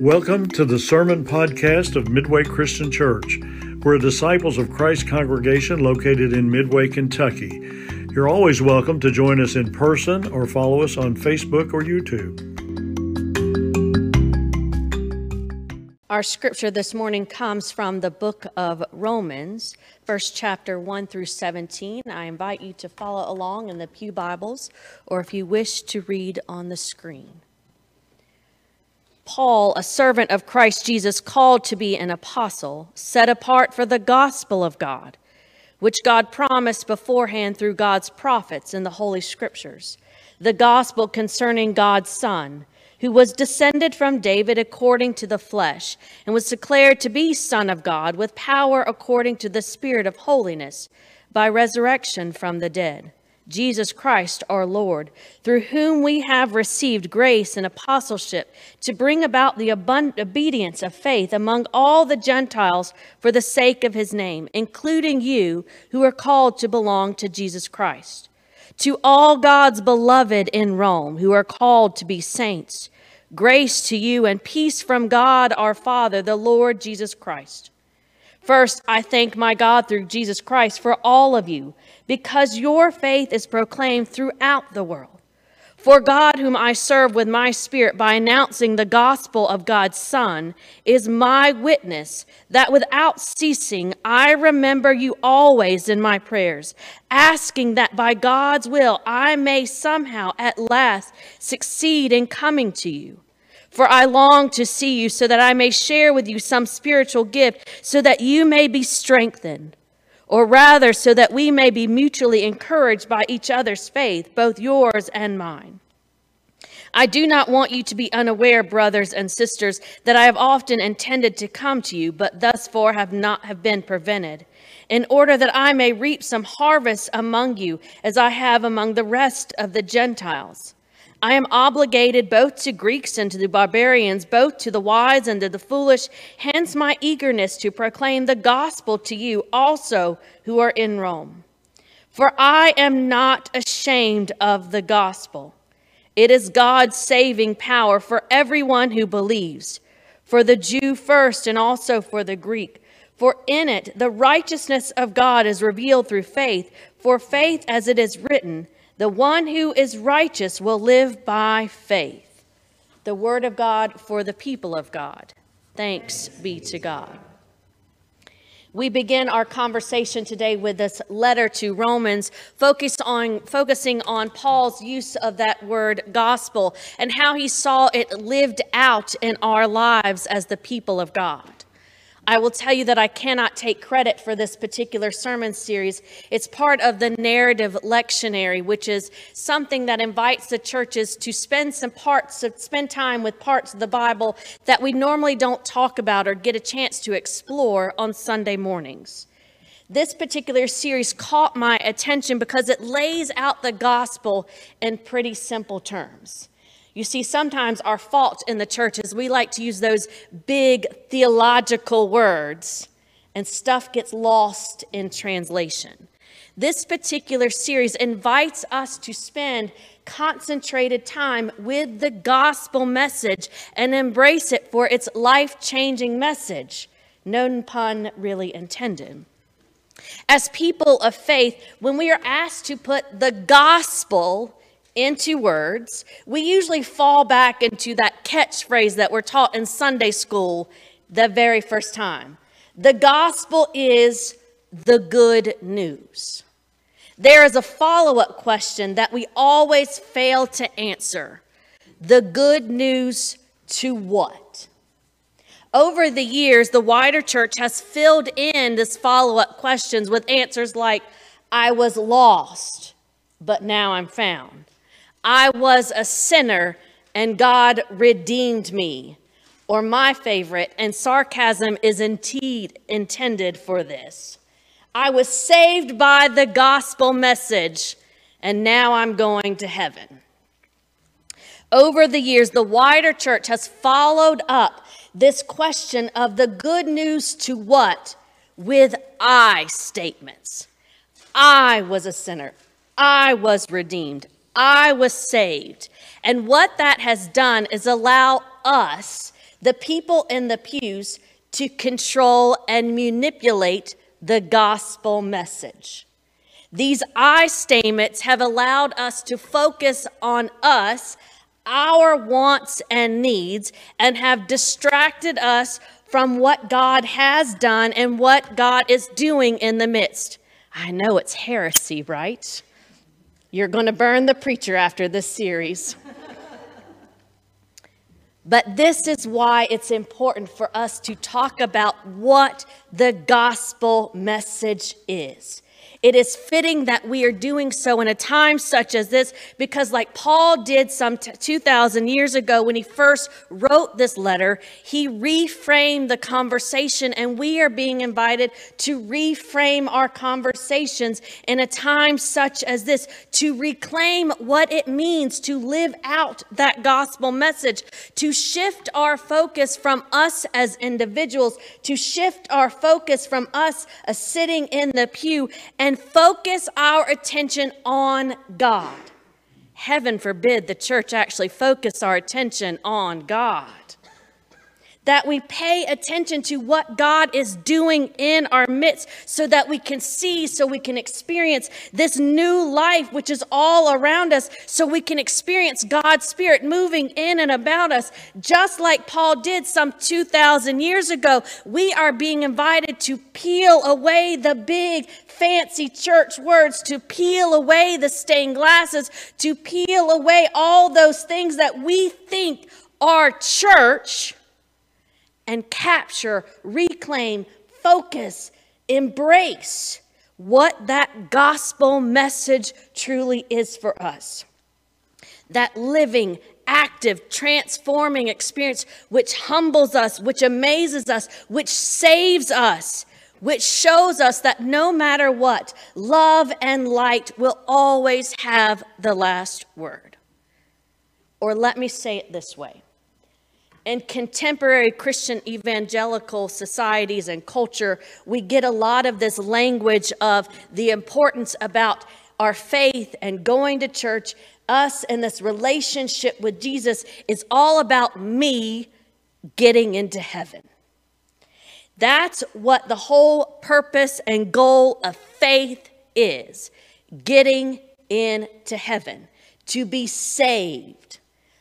Welcome to the Sermon Podcast of Midway Christian Church. We're a disciples of Christ congregation located in Midway, Kentucky. You're always welcome to join us in person or follow us on Facebook or YouTube. Our scripture this morning comes from the book of Romans, first chapter 1 through 17. I invite you to follow along in the Pew Bibles or if you wish to read on the screen. Paul, a servant of Christ Jesus, called to be an apostle, set apart for the gospel of God, which God promised beforehand through God's prophets in the Holy Scriptures, the gospel concerning God's Son, who was descended from David according to the flesh, and was declared to be Son of God with power according to the Spirit of holiness by resurrection from the dead Jesus Christ our Lord, through whom we have received grace and apostleship to bring about the obedience of faith among all the Gentiles for the sake of his name, including you who are called to belong to Jesus Christ. To all God's beloved in Rome who are called to be saints, grace to you and peace from God our Father, the Lord Jesus Christ. First, I thank my God through Jesus Christ for all of you because your faith is proclaimed throughout the world. For God, whom I serve with my spirit by announcing the gospel of God's Son, is my witness that without ceasing I remember you always in my prayers, asking that by God's will I may somehow at last succeed in coming to you. For I long to see you so that I may share with you some spiritual gift, so that you may be strengthened or rather, so that we may be mutually encouraged by each other's faith, both yours and mine. I do not want you to be unaware, brothers and sisters, that I have often intended to come to you, but thus far have not have been prevented, in order that I may reap some harvest among you, as I have among the rest of the Gentiles. I am obligated both to Greeks and to the barbarians, both to the wise and to the foolish. Hence my eagerness to proclaim the gospel to you also who are in Rome. For I am not ashamed of the gospel. It is God's saving power for everyone who believes, for the Jew first and also for the Greek. For in it the righteousness of God is revealed through faith, for faith, as it is written, the one who is righteous will live by faith. The word of God for the people of God. Thanks be to God. We begin our conversation today with this letter to Romans, focused on, focusing on Paul's use of that word gospel and how he saw it lived out in our lives as the people of God. I will tell you that I cannot take credit for this particular sermon series. It's part of the narrative lectionary, which is something that invites the churches to spend some parts, to spend time with parts of the Bible that we normally don't talk about or get a chance to explore on Sunday mornings. This particular series caught my attention because it lays out the gospel in pretty simple terms. You see, sometimes our fault in the church is we like to use those big theological words, and stuff gets lost in translation. This particular series invites us to spend concentrated time with the gospel message and embrace it for its life changing message. No pun really intended. As people of faith, when we are asked to put the gospel into words, we usually fall back into that catchphrase that we're taught in Sunday school the very first time. The gospel is the good news. There is a follow up question that we always fail to answer the good news to what? Over the years, the wider church has filled in this follow up questions with answers like, I was lost, but now I'm found. I was a sinner and God redeemed me. Or my favorite, and sarcasm is indeed intended for this. I was saved by the gospel message, and now I'm going to heaven. Over the years, the wider church has followed up this question of the good news to what with I statements. I was a sinner. I was redeemed. I was saved. And what that has done is allow us the people in the pews to control and manipulate the gospel message. These I statements have allowed us to focus on us, our wants and needs, and have distracted us from what God has done and what God is doing in the midst. I know it's heresy, right? You're going to burn the preacher after this series. But this is why it's important for us to talk about what the gospel message is. It is fitting that we are doing so in a time such as this because, like Paul did some 2,000 years ago when he first wrote this letter, he reframed the conversation, and we are being invited to reframe our conversations in a time such as this to reclaim what it means to live out that gospel message, to shift our focus from us as individuals, to shift our focus from us as sitting in the pew and and focus our attention on God. Heaven forbid the church actually focus our attention on God that we pay attention to what God is doing in our midst so that we can see, so we can experience this new life which is all around us, so we can experience God's Spirit moving in and about us. Just like Paul did some 2,000 years ago, we are being invited to peel away the big, fancy church words, to peel away the stained glasses, to peel away all those things that we think are church and capture, reclaim, focus, embrace what that gospel message truly is for us. That living, active, transforming experience which humbles us, which amazes us, which saves us, which shows us that no matter what, love and light will always have the last word. Or let me say it this way in contemporary Christian evangelical societies and culture, we get a lot of this language of the importance about our faith and going to church. Us and this relationship with Jesus is all about me getting into heaven. That's what the whole purpose and goal of faith is getting into heaven, to be saved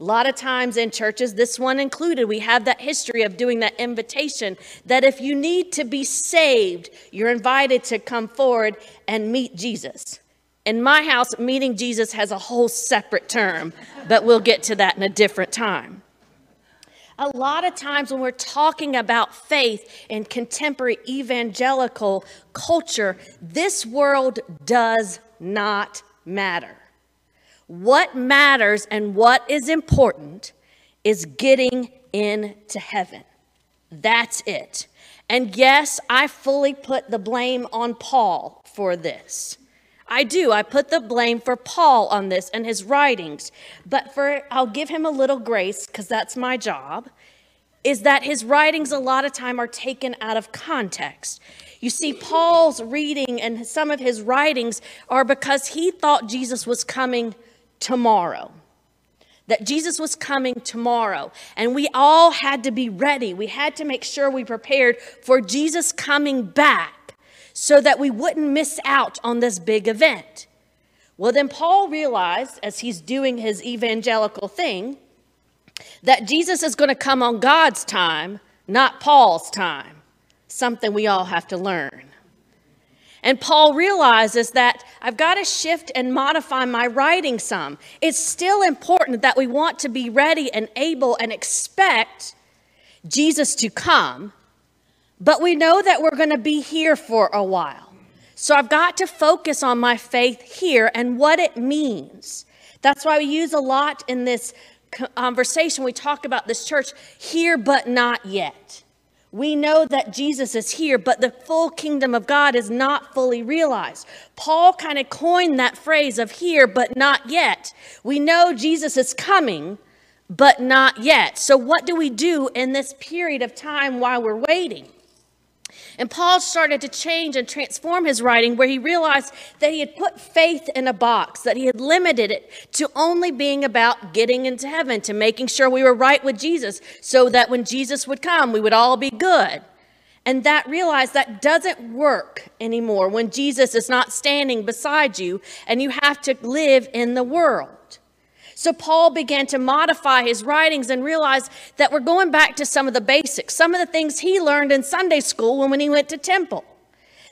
a lot of times in churches, this one included, we have that history of doing that invitation that if you need to be saved, you're invited to come forward and meet Jesus. In my house, meeting Jesus has a whole separate term, but we'll get to that in a different time. A lot of times when we're talking about faith in contemporary evangelical culture, this world does not matter. What matters and what is important is getting into heaven. That's it. And yes, I fully put the blame on Paul for this. I do. I put the blame for Paul on this and his writings. But for I'll give him a little grace cuz that's my job. Is that his writings a lot of time are taken out of context. You see, Paul's reading and some of his writings are because he thought Jesus was coming tomorrow. That Jesus was coming tomorrow. And we all had to be ready. We had to make sure we prepared for Jesus coming back so that we wouldn't miss out on this big event. Well, then Paul realized, as he's doing his evangelical thing, that Jesus is going to come on God's time, not Paul's time. Something we all have to learn. And Paul realizes that I've got to shift and modify my writing some. It's still important that we want to be ready and able and expect Jesus to come, but we know that we're going to be here for a while. So I've got to focus on my faith here and what it means. That's why we use a lot in this conversation. We talk about this church here, but not yet. We know that Jesus is here, but the full kingdom of God is not fully realized. Paul kind of coined that phrase of here, but not yet. We know Jesus is coming, but not yet. So, what do we do in this period of time while we're waiting? And Paul started to change and transform his writing where he realized that he had put faith in a box, that he had limited it to only being about getting into heaven, to making sure we were right with Jesus, so that when Jesus would come, we would all be good. And that realized that doesn't work anymore when Jesus is not standing beside you and you have to live in the world. So Paul began to modify his writings and realized that we're going back to some of the basics, some of the things he learned in Sunday school when he went to temple.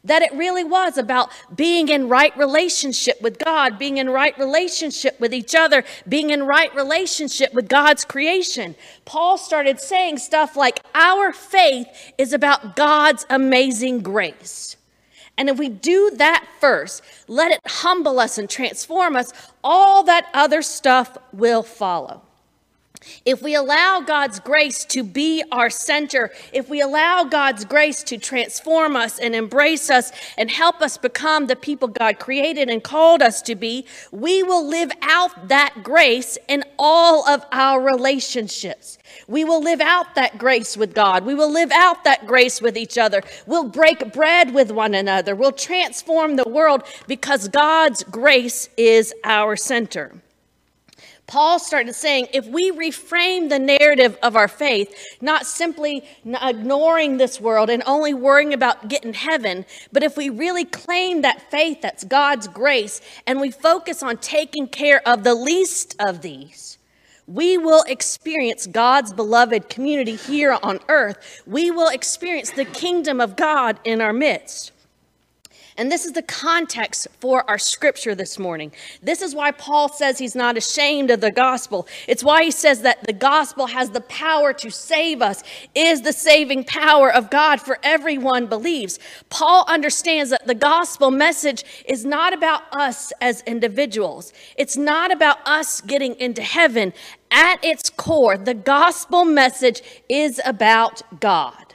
That it really was about being in right relationship with God, being in right relationship with each other, being in right relationship with God's creation. Paul started saying stuff like, Our faith is about God's amazing grace. And if we do that first, let it humble us and transform us, all that other stuff will follow. If we allow God's grace to be our center, if we allow God's grace to transform us and embrace us and help us become the people God created and called us to be, we will live out that grace in all of our relationships. We will live out that grace with God. We will live out that grace with each other. We'll break bread with one another. We'll transform the world because God's grace is our center. Paul started saying if we reframe the narrative of our faith, not simply ignoring this world and only worrying about getting heaven, but if we really claim that faith that's God's grace and we focus on taking care of the least of these, we will experience God's beloved community here on earth. We will experience the kingdom of God in our midst. And this is the context for our scripture this morning. This is why Paul says he's not ashamed of the gospel. It's why he says that the gospel has the power to save us, is the saving power of God for everyone believes. Paul understands that the gospel message is not about us as individuals. It's not about us getting into heaven. At its core, the gospel message is about God.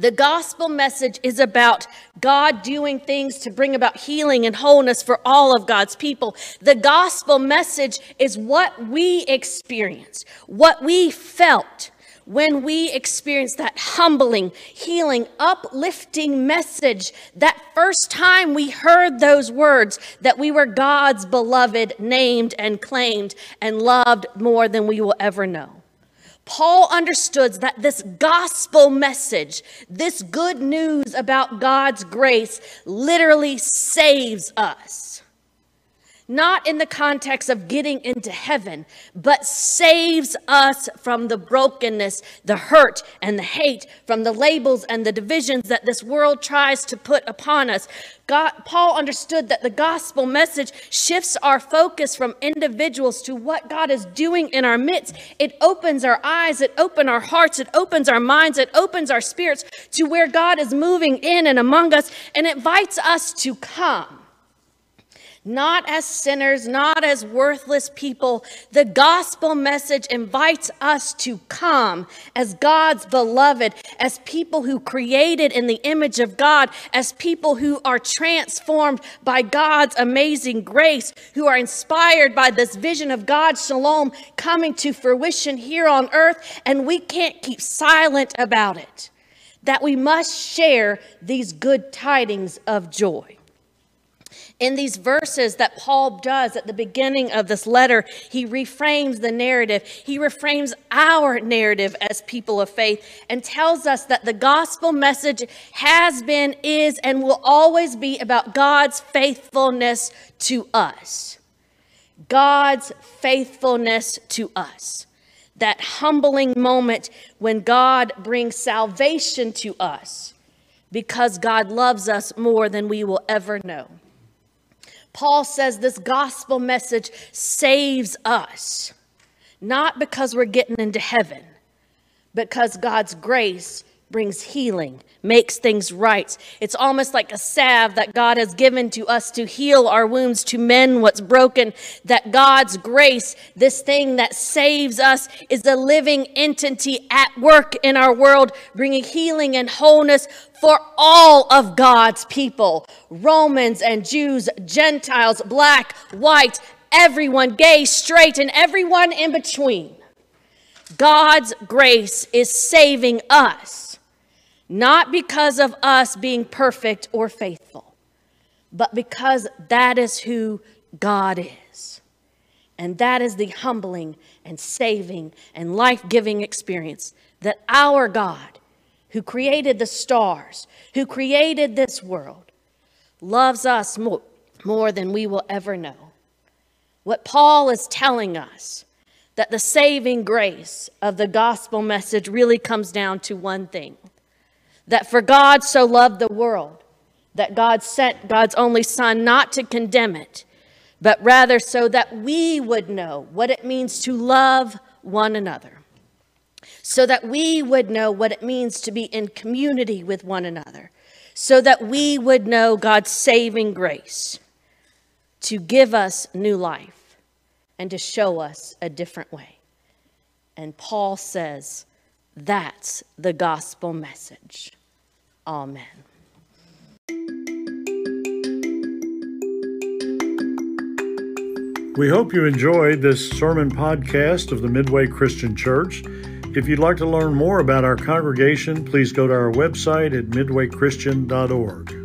The gospel message is about God doing things to bring about healing and wholeness for all of God's people. The gospel message is what we experienced, what we felt when we experienced that humbling, healing, uplifting message, that first time we heard those words that we were God's beloved, named and claimed and loved more than we will ever know. Paul understood that this gospel message, this good news about God's grace, literally saves us. Not in the context of getting into heaven, but saves us from the brokenness, the hurt, and the hate, from the labels and the divisions that this world tries to put upon us. God, Paul understood that the gospel message shifts our focus from individuals to what God is doing in our midst. It opens our eyes, it opens our hearts, it opens our minds, it opens our spirits to where God is moving in and among us and invites us to come not as sinners, not as worthless people. The gospel message invites us to come as God's beloved, as people who created in the image of God, as people who are transformed by God's amazing grace, who are inspired by this vision of God's shalom coming to fruition here on earth, and we can't keep silent about it. That we must share these good tidings of joy in these verses that Paul does at the beginning of this letter, he reframes the narrative. He reframes our narrative as people of faith and tells us that the gospel message has been, is, and will always be about God's faithfulness to us. God's faithfulness to us. That humbling moment when God brings salvation to us because God loves us more than we will ever know. Paul says this gospel message saves us, not because we're getting into heaven, because God's grace brings healing, makes things right. It's almost like a salve that God has given to us to heal our wounds, to mend what's broken. That God's grace, this thing that saves us, is a living entity at work in our world, bringing healing and wholeness for all of God's people Romans and Jews, Gentiles, black, white, everyone, gay, straight, and everyone in between. God's grace is saving us not because of us being perfect or faithful, but because that is who God is. And that is the humbling and saving and life giving experience that our God, who created the stars, who created this world, loves us more, more than we will ever know. What Paul is telling us that the saving grace of the gospel message really comes down to one thing that for God so loved the world that God sent God's only Son not to condemn it, but rather so that we would know what it means to love one another, so that we would know what it means to be in community with one another, so that we would know God's saving grace to give us new life and to show us a different way. And Paul says, that's the gospel message. Amen. We hope you enjoyed this sermon podcast of the Midway Christian Church. If you'd like to learn more about our congregation, please go to our website at midwaychristian.org.